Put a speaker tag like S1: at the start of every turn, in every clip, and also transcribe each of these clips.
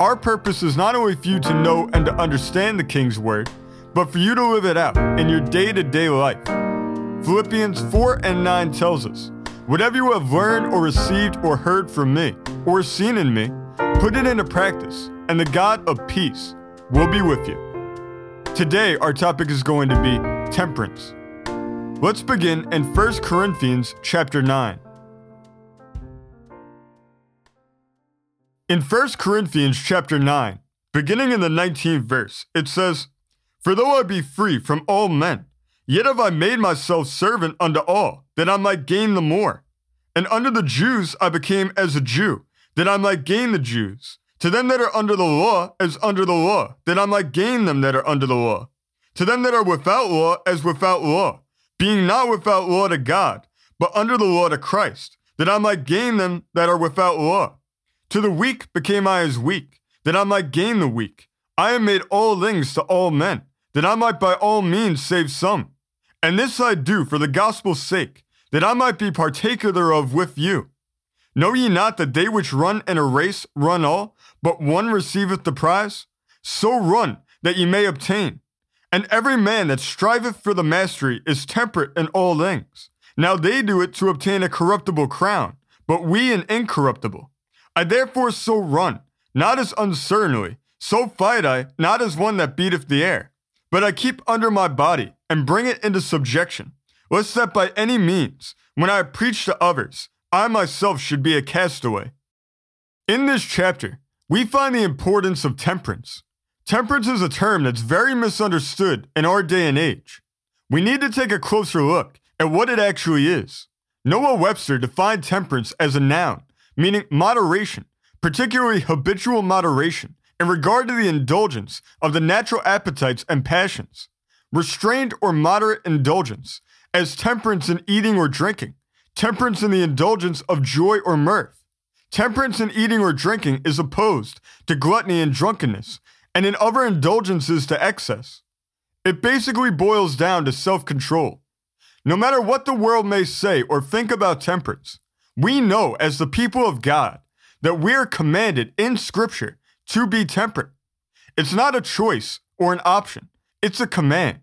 S1: Our purpose is not only for you to know and to understand the King's Word, but for you to live it out in your day to day life. Philippians 4 and 9 tells us, Whatever you have learned or received or heard from me or seen in me, put it into practice, and the God of peace will be with you. Today, our topic is going to be temperance. Let's begin in 1 Corinthians chapter 9. In 1 Corinthians chapter 9, beginning in the 19th verse, it says, For though I be free from all men, yet have I made myself servant unto all, that I might gain the more. And under the Jews I became as a Jew, that I might gain the Jews. To them that are under the law, as under the law, that I might gain them that are under the law. To them that are without law, as without law, being not without law to God, but under the law to Christ, that I might gain them that are without law. To the weak became I as weak, that I might gain the weak. I am made all things to all men, that I might by all means save some. And this I do for the gospel's sake, that I might be partaker thereof with you. Know ye not that they which run in a race run all, but one receiveth the prize? So run, that ye may obtain. And every man that striveth for the mastery is temperate in all things. Now they do it to obtain a corruptible crown, but we an incorruptible. I therefore so run, not as uncertainly, so fight I, not as one that beateth the air, but I keep under my body, and bring it into subjection, lest that by any means, when I preach to others, I myself should be a castaway. In this chapter, we find the importance of temperance. Temperance is a term that's very misunderstood in our day and age. We need to take a closer look at what it actually is. Noah Webster defined temperance as a noun, meaning moderation, particularly habitual moderation, in regard to the indulgence of the natural appetites and passions. Restrained or moderate indulgence, as temperance in eating or drinking, temperance in the indulgence of joy or mirth. Temperance in eating or drinking is opposed to gluttony and drunkenness, and in other indulgences to excess. It basically boils down to self control. No matter what the world may say or think about temperance, we know as the people of God that we are commanded in Scripture to be temperate. It's not a choice or an option, it's a command.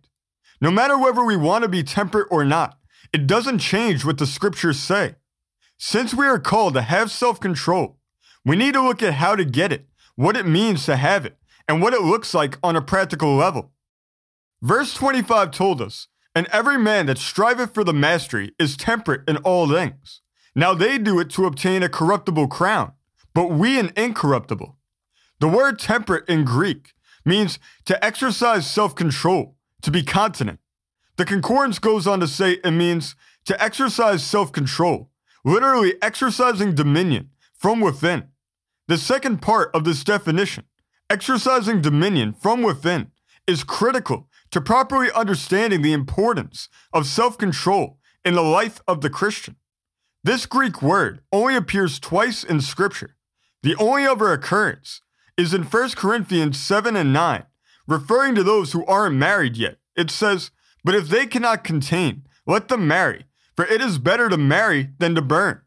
S1: No matter whether we want to be temperate or not, it doesn't change what the Scriptures say. Since we are called to have self control, we need to look at how to get it, what it means to have it, and what it looks like on a practical level. Verse 25 told us, And every man that striveth for the mastery is temperate in all things. Now they do it to obtain a corruptible crown, but we an incorruptible. The word temperate in Greek means to exercise self control, to be continent. The concordance goes on to say it means to exercise self control, literally exercising dominion from within. The second part of this definition, exercising dominion from within, is critical to properly understanding the importance of self control in the life of the Christian. This Greek word only appears twice in Scripture. The only other occurrence is in 1 Corinthians 7 and 9, referring to those who aren't married yet. It says, But if they cannot contain, let them marry, for it is better to marry than to burn.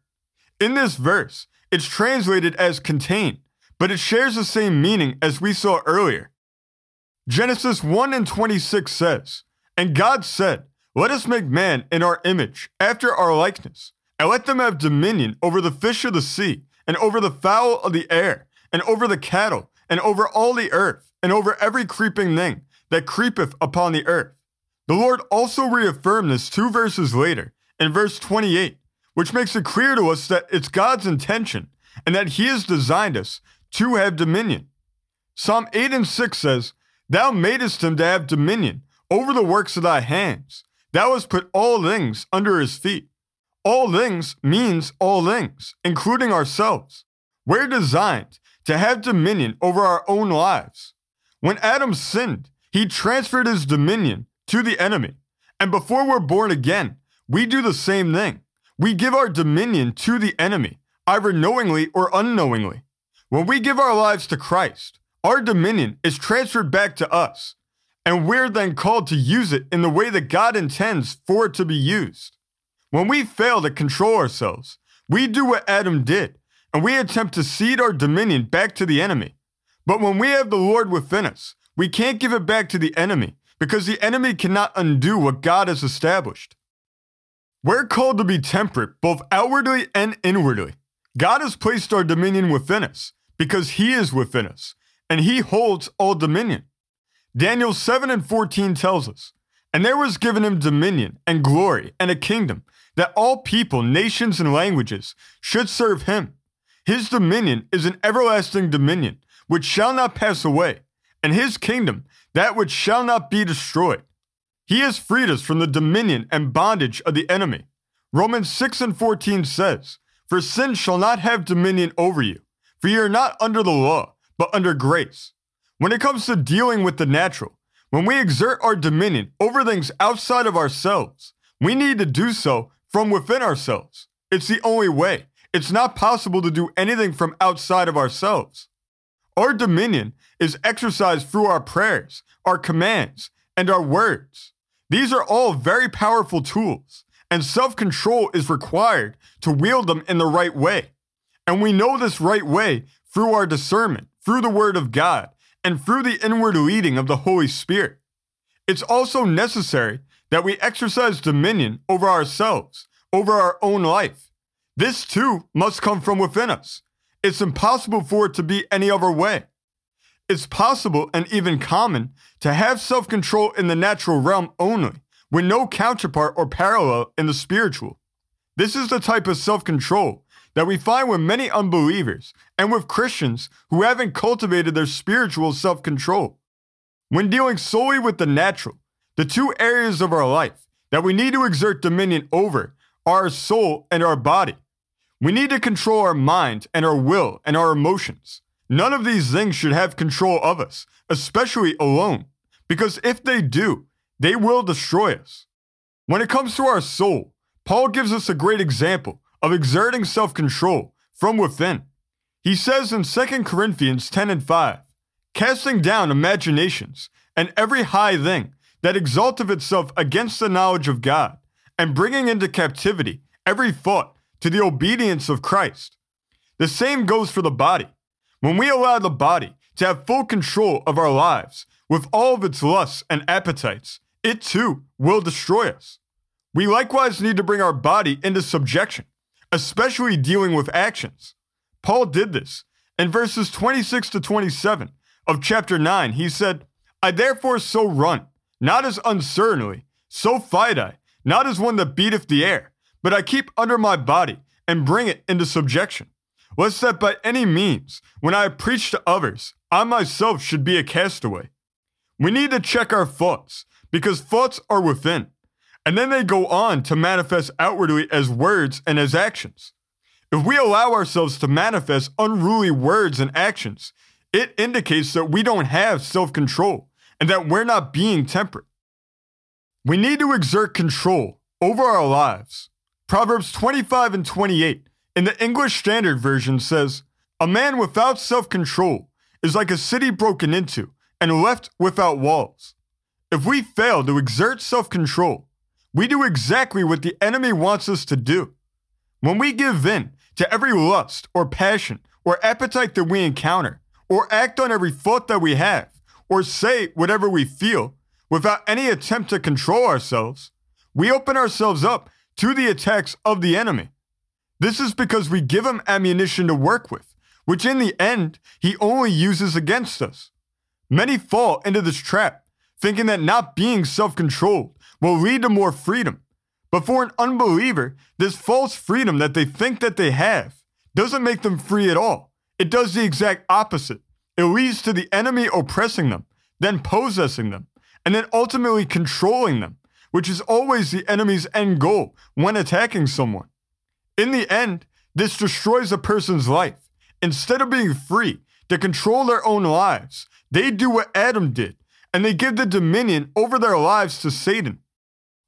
S1: In this verse, it's translated as contain, but it shares the same meaning as we saw earlier. Genesis 1 and 26 says, And God said, Let us make man in our image, after our likeness, and let them have dominion over the fish of the sea, and over the fowl of the air, and over the cattle, and over all the earth, and over every creeping thing that creepeth upon the earth. The Lord also reaffirmed this two verses later in verse 28, which makes it clear to us that it's God's intention and that He has designed us to have dominion. Psalm 8 and 6 says, Thou madest him to have dominion over the works of thy hands. Thou hast put all things under his feet. All things means all things, including ourselves. We're designed to have dominion over our own lives. When Adam sinned, he transferred his dominion to the enemy. And before we're born again, we do the same thing. We give our dominion to the enemy, either knowingly or unknowingly. When we give our lives to Christ, our dominion is transferred back to us, and we're then called to use it in the way that God intends for it to be used. When we fail to control ourselves, we do what Adam did, and we attempt to cede our dominion back to the enemy. But when we have the Lord within us, we can't give it back to the enemy because the enemy cannot undo what God has established. We're called to be temperate both outwardly and inwardly. God has placed our dominion within us because he is within us, and he holds all dominion. Daniel 7 and 14 tells us, And there was given him dominion and glory and a kingdom, that all people, nations, and languages should serve him. His dominion is an everlasting dominion, which shall not pass away, and his kingdom that which shall not be destroyed. He has freed us from the dominion and bondage of the enemy. Romans 6 and 14 says, For sin shall not have dominion over you, for you are not under the law, but under grace. When it comes to dealing with the natural, when we exert our dominion over things outside of ourselves, we need to do so from within ourselves. It's the only way. It's not possible to do anything from outside of ourselves. Our dominion is exercised through our prayers, our commands, and our words. These are all very powerful tools, and self control is required to wield them in the right way. And we know this right way through our discernment, through the Word of God, and through the inward leading of the Holy Spirit. It's also necessary that we exercise dominion over ourselves, over our own life. This too must come from within us. It's impossible for it to be any other way. It's possible and even common to have self control in the natural realm only, with no counterpart or parallel in the spiritual. This is the type of self control that we find with many unbelievers and with Christians who haven't cultivated their spiritual self control. When dealing solely with the natural, the two areas of our life that we need to exert dominion over are our soul and our body. We need to control our mind and our will and our emotions. None of these things should have control of us, especially alone, because if they do, they will destroy us. When it comes to our soul, Paul gives us a great example of exerting self control from within. He says in 2 Corinthians 10 and 5, casting down imaginations and every high thing that exalteth itself against the knowledge of God, and bringing into captivity every thought to the obedience of Christ. The same goes for the body. When we allow the body to have full control of our lives with all of its lusts and appetites, it too will destroy us. We likewise need to bring our body into subjection, especially dealing with actions. Paul did this. In verses 26 to 27 of chapter 9, he said, I therefore so run, not as uncertainly, so fight I, not as one that beateth the air, but I keep under my body and bring it into subjection. Lest that by any means, when I preach to others, I myself should be a castaway. We need to check our thoughts, because thoughts are within, and then they go on to manifest outwardly as words and as actions. If we allow ourselves to manifest unruly words and actions, it indicates that we don't have self control and that we're not being temperate. We need to exert control over our lives. Proverbs 25 and 28 in the English Standard Version says, A man without self control is like a city broken into and left without walls. If we fail to exert self control, we do exactly what the enemy wants us to do. When we give in to every lust or passion or appetite that we encounter, or act on every thought that we have, or say whatever we feel without any attempt to control ourselves, we open ourselves up to the attacks of the enemy. This is because we give him ammunition to work with, which in the end, he only uses against us. Many fall into this trap, thinking that not being self controlled will lead to more freedom. But for an unbeliever, this false freedom that they think that they have doesn't make them free at all. It does the exact opposite. It leads to the enemy oppressing them, then possessing them, and then ultimately controlling them, which is always the enemy's end goal when attacking someone. In the end, this destroys a person's life. Instead of being free to control their own lives. They do what Adam did, and they give the dominion over their lives to Satan.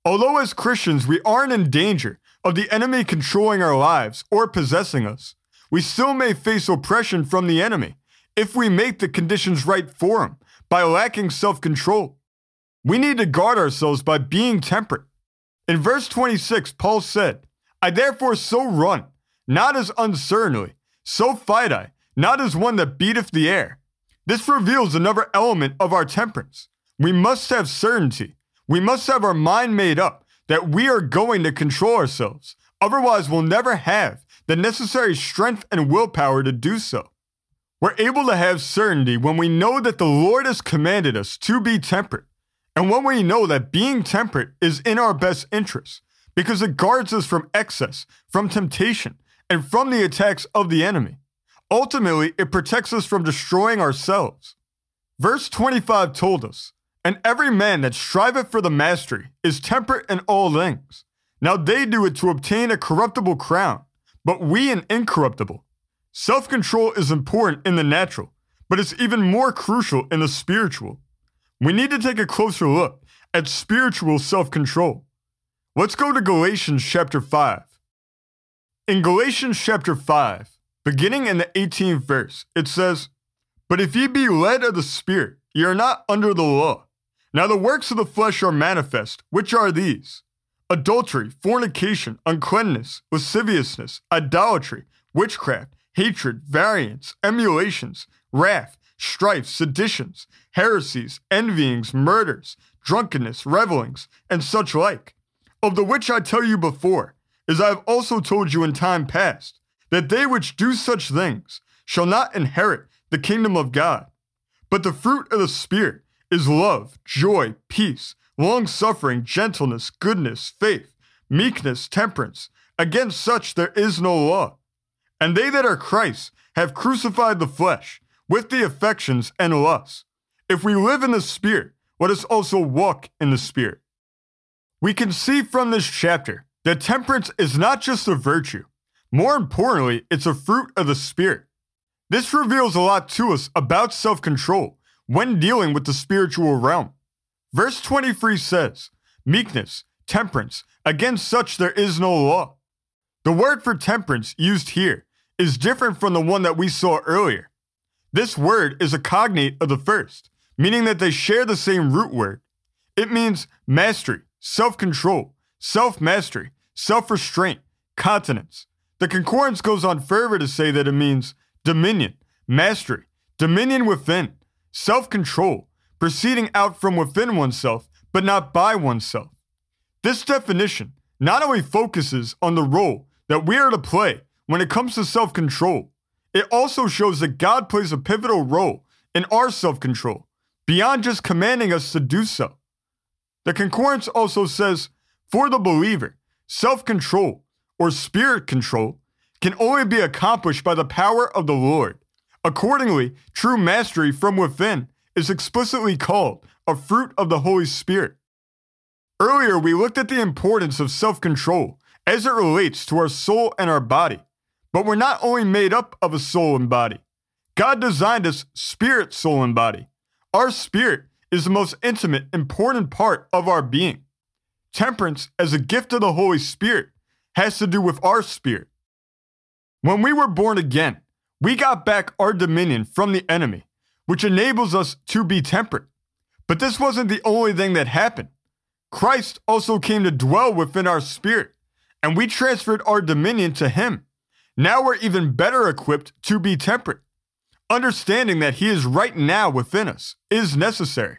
S1: Although as Christians we aren't in danger of the enemy controlling our lives or possessing us, we still may face oppression from the enemy if we make the conditions right for him by lacking self control. We need to guard ourselves by being temperate. In verse 26, Paul said, I therefore so run, not as uncertainly, so fight I, not as one that beateth the air. This reveals another element of our temperance. We must have certainty. We must have our mind made up that we are going to control ourselves. Otherwise, we'll never have the necessary strength and willpower to do so. We're able to have certainty when we know that the Lord has commanded us to be temperate, and when we know that being temperate is in our best interest, because it guards us from excess, from temptation, and from the attacks of the enemy. Ultimately, it protects us from destroying ourselves. Verse 25 told us, And every man that striveth for the mastery is temperate in all things. Now they do it to obtain a corruptible crown, but we an incorruptible. Self control is important in the natural, but it's even more crucial in the spiritual. We need to take a closer look at spiritual self control. Let's go to Galatians chapter 5. In Galatians chapter 5, beginning in the 18th verse, it says, But if ye be led of the Spirit, ye are not under the law. Now the works of the flesh are manifest, which are these adultery, fornication, uncleanness, lasciviousness, idolatry, witchcraft, hatred, variance, emulations, wrath, strife, seditions, heresies, envyings, murders, drunkenness, revelings, and such like, of the which I tell you before, as I have also told you in time past, that they which do such things shall not inherit the kingdom of God. But the fruit of the Spirit is love, joy, peace, long suffering, gentleness, goodness, faith, meekness, temperance. Against such there is no law. And they that are Christ have crucified the flesh with the affections and lusts. If we live in the Spirit, let us also walk in the Spirit. We can see from this chapter that temperance is not just a virtue. More importantly, it's a fruit of the Spirit. This reveals a lot to us about self control when dealing with the spiritual realm. Verse 23 says, Meekness, temperance, against such there is no law. The word for temperance used here is different from the one that we saw earlier. This word is a cognate of the first, meaning that they share the same root word. It means mastery, self control, self mastery, self restraint, continence. The concordance goes on further to say that it means dominion, mastery, dominion within, self control, proceeding out from within oneself, but not by oneself. This definition not only focuses on the role that we are to play when it comes to self control, it also shows that God plays a pivotal role in our self control, beyond just commanding us to do so. The concordance also says, for the believer, self control, or spirit control, can only be accomplished by the power of the Lord. Accordingly, true mastery from within is explicitly called a fruit of the Holy Spirit. Earlier, we looked at the importance of self control as it relates to our soul and our body. But we're not only made up of a soul and body, God designed us spirit, soul, and body. Our spirit is the most intimate, important part of our being. Temperance, as a gift of the Holy Spirit, has to do with our spirit. When we were born again, we got back our dominion from the enemy, which enables us to be temperate. But this wasn't the only thing that happened. Christ also came to dwell within our spirit, and we transferred our dominion to him. Now we're even better equipped to be temperate. Understanding that He is right now within us is necessary.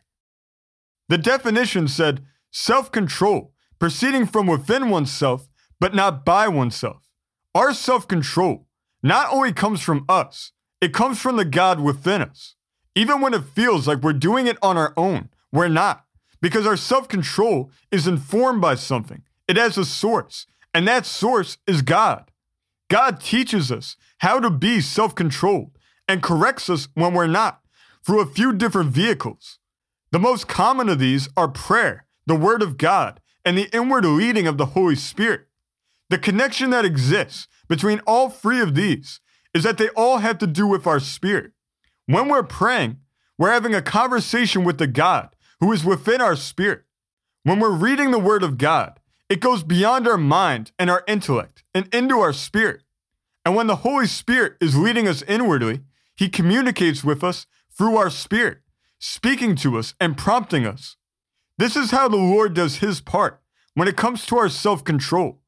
S1: The definition said self control, proceeding from within oneself, but not by oneself. Our self control not only comes from us, it comes from the God within us. Even when it feels like we're doing it on our own, we're not, because our self control is informed by something. It has a source, and that source is God. God teaches us how to be self controlled and corrects us when we're not through a few different vehicles. The most common of these are prayer, the Word of God, and the inward leading of the Holy Spirit. The connection that exists between all three of these is that they all have to do with our spirit. When we're praying, we're having a conversation with the God who is within our spirit. When we're reading the Word of God, it goes beyond our mind and our intellect and into our spirit. And when the Holy Spirit is leading us inwardly, He communicates with us through our spirit, speaking to us and prompting us. This is how the Lord does His part when it comes to our self control.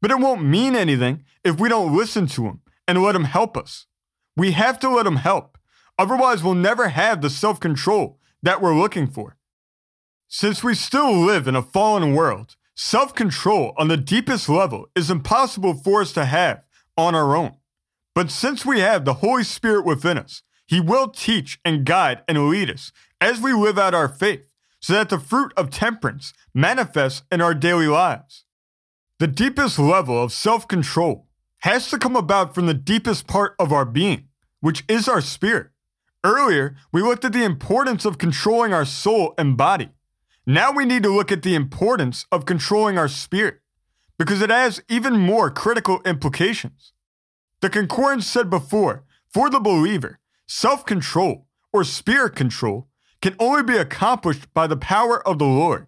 S1: But it won't mean anything if we don't listen to Him and let Him help us. We have to let Him help. Otherwise, we'll never have the self control that we're looking for. Since we still live in a fallen world, self control on the deepest level is impossible for us to have on our own. But since we have the Holy Spirit within us, He will teach and guide and lead us as we live out our faith so that the fruit of temperance manifests in our daily lives. The deepest level of self control has to come about from the deepest part of our being, which is our spirit. Earlier, we looked at the importance of controlling our soul and body. Now we need to look at the importance of controlling our spirit, because it has even more critical implications. The concordance said before for the believer, self control or spirit control can only be accomplished by the power of the Lord.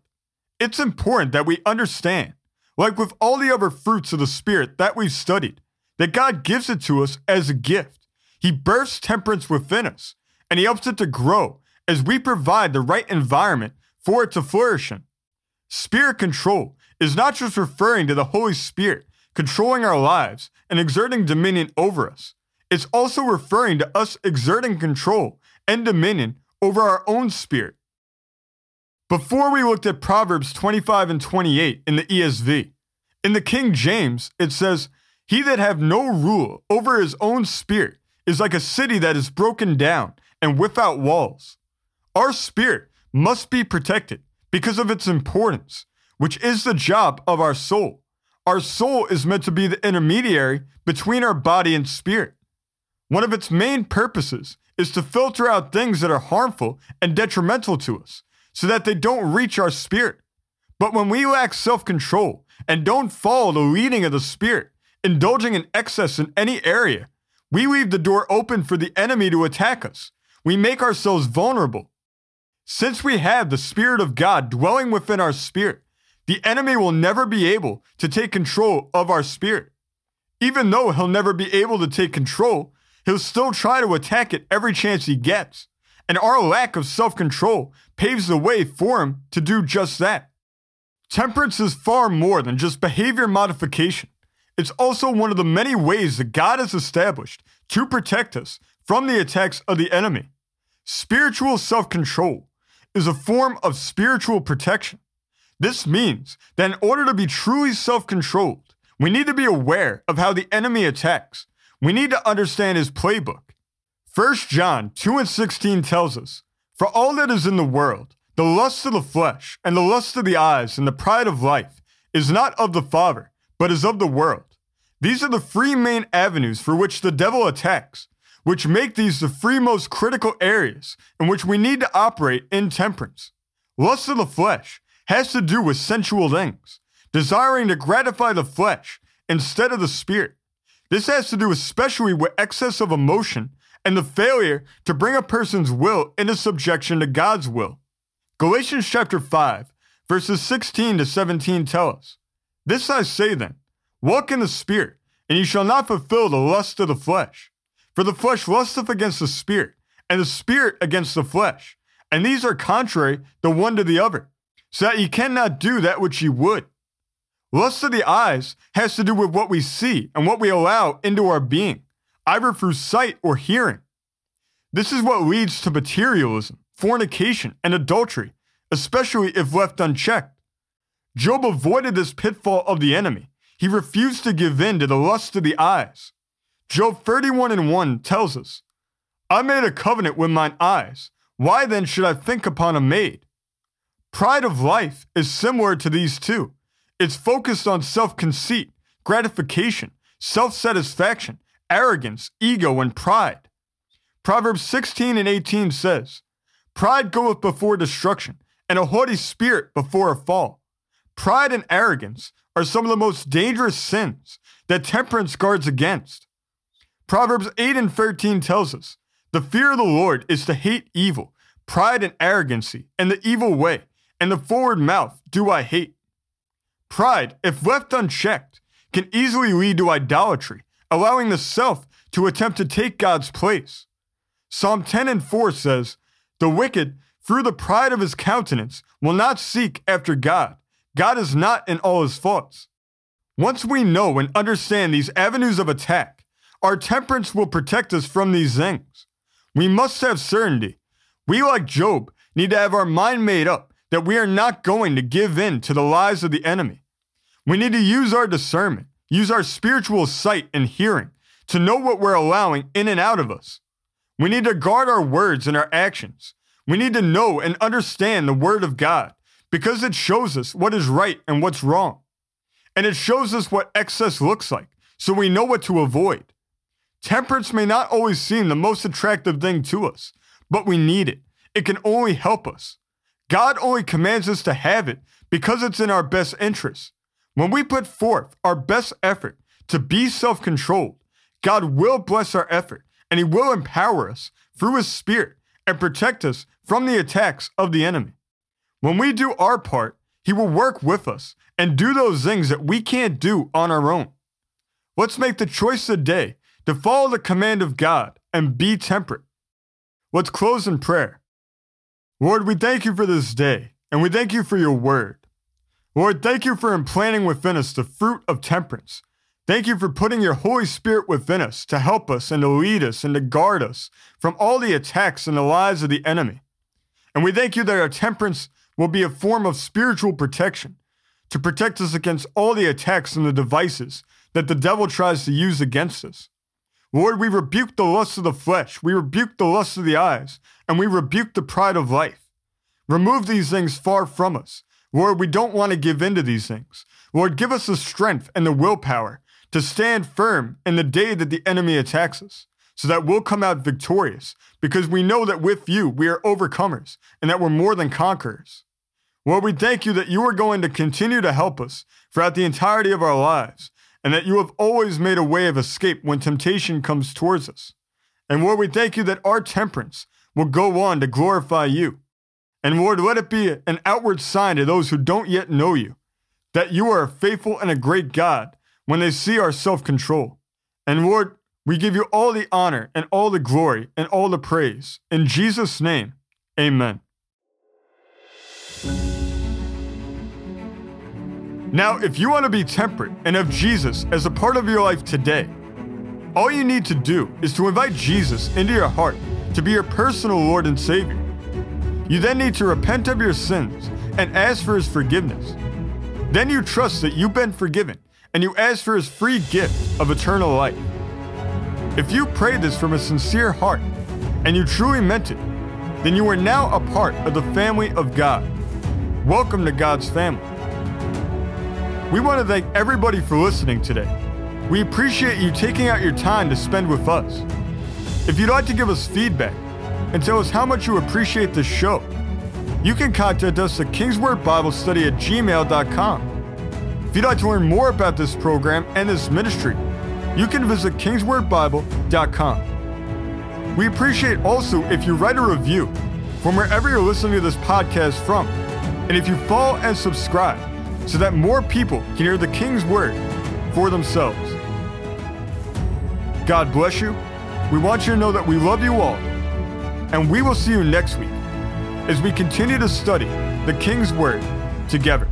S1: It's important that we understand, like with all the other fruits of the Spirit that we've studied, that God gives it to us as a gift. He births temperance within us, and He helps it to grow as we provide the right environment for it to flourish in. Spirit control is not just referring to the Holy Spirit controlling our lives and exerting dominion over us. It's also referring to us exerting control and dominion over our own spirit. Before we looked at Proverbs 25 and 28 in the ESV, in the King James, it says, He that have no rule over his own spirit is like a city that is broken down and without walls. Our spirit must be protected because of its importance, which is the job of our soul. Our soul is meant to be the intermediary between our body and spirit. One of its main purposes is to filter out things that are harmful and detrimental to us so that they don't reach our spirit. But when we lack self control and don't follow the leading of the spirit, indulging in excess in any area, we leave the door open for the enemy to attack us. We make ourselves vulnerable since we have the Spirit of God dwelling within our spirit, the enemy will never be able to take control of our spirit. Even though he'll never be able to take control, he'll still try to attack it every chance he gets. And our lack of self control paves the way for him to do just that. Temperance is far more than just behavior modification. It's also one of the many ways that God has established to protect us from the attacks of the enemy. Spiritual self control is a form of spiritual protection. This means that in order to be truly self controlled, we need to be aware of how the enemy attacks. We need to understand his playbook. 1 John 2 and 16 tells us, For all that is in the world, the lust of the flesh, and the lust of the eyes, and the pride of life, is not of the Father, but is of the world. These are the three main avenues for which the devil attacks which make these the three most critical areas in which we need to operate in temperance. Lust of the flesh has to do with sensual things, desiring to gratify the flesh instead of the spirit. This has to do especially with excess of emotion and the failure to bring a person's will into subjection to God's will. Galatians chapter 5, verses 16 to 17 tell us, This I say then, walk in the Spirit, and you shall not fulfill the lust of the flesh. For the flesh lusteth against the spirit, and the spirit against the flesh. And these are contrary the one to the other, so that ye cannot do that which ye would. Lust of the eyes has to do with what we see and what we allow into our being, either through sight or hearing. This is what leads to materialism, fornication, and adultery, especially if left unchecked. Job avoided this pitfall of the enemy. He refused to give in to the lust of the eyes. Job 31 and 1 tells us, I made a covenant with mine eyes. Why then should I think upon a maid? Pride of life is similar to these two. It's focused on self conceit, gratification, self satisfaction, arrogance, ego, and pride. Proverbs 16 and 18 says, Pride goeth before destruction, and a haughty spirit before a fall. Pride and arrogance are some of the most dangerous sins that temperance guards against. Proverbs 8 and 13 tells us, The fear of the Lord is to hate evil, pride and arrogancy, and the evil way, and the forward mouth do I hate. Pride, if left unchecked, can easily lead to idolatry, allowing the self to attempt to take God's place. Psalm 10 and 4 says, The wicked, through the pride of his countenance, will not seek after God. God is not in all his thoughts. Once we know and understand these avenues of attack, our temperance will protect us from these things. We must have certainty. We, like Job, need to have our mind made up that we are not going to give in to the lies of the enemy. We need to use our discernment, use our spiritual sight and hearing to know what we're allowing in and out of us. We need to guard our words and our actions. We need to know and understand the Word of God because it shows us what is right and what's wrong. And it shows us what excess looks like so we know what to avoid. Temperance may not always seem the most attractive thing to us, but we need it. It can only help us. God only commands us to have it because it's in our best interest. When we put forth our best effort to be self controlled, God will bless our effort and He will empower us through His Spirit and protect us from the attacks of the enemy. When we do our part, He will work with us and do those things that we can't do on our own. Let's make the choice today to follow the command of God and be temperate. Let's close in prayer. Lord, we thank you for this day, and we thank you for your word. Lord, thank you for implanting within us the fruit of temperance. Thank you for putting your Holy Spirit within us to help us and to lead us and to guard us from all the attacks and the lies of the enemy. And we thank you that our temperance will be a form of spiritual protection to protect us against all the attacks and the devices that the devil tries to use against us. Lord, we rebuke the lust of the flesh, we rebuke the lust of the eyes, and we rebuke the pride of life. Remove these things far from us Lord, we don't want to give in to these things. Lord, give us the strength and the willpower to stand firm in the day that the enemy attacks us, so that we'll come out victorious, because we know that with you we are overcomers and that we're more than conquerors. Lord, we thank you that you are going to continue to help us throughout the entirety of our lives, and that you have always made a way of escape when temptation comes towards us. And Lord, we thank you that our temperance will go on to glorify you. And Lord, let it be an outward sign to those who don't yet know you that you are a faithful and a great God when they see our self control. And Lord, we give you all the honor and all the glory and all the praise. In Jesus' name, amen. Now, if you want to be temperate and have Jesus as a part of your life today, all you need to do is to invite Jesus into your heart to be your personal Lord and Savior. You then need to repent of your sins and ask for His forgiveness. Then you trust that you've been forgiven and you ask for His free gift of eternal life. If you pray this from a sincere heart and you truly meant it, then you are now a part of the family of God. Welcome to God's family. We want to thank everybody for listening today. We appreciate you taking out your time to spend with us. If you'd like to give us feedback, and tell us how much you appreciate this show. You can contact us at kingswordbiblestudy at gmail.com. If you'd like to learn more about this program and this ministry, you can visit kingswordbible.com. We appreciate also if you write a review from wherever you're listening to this podcast from, and if you follow and subscribe so that more people can hear the King's Word for themselves. God bless you. We want you to know that we love you all and we will see you next week as we continue to study the King's Word together.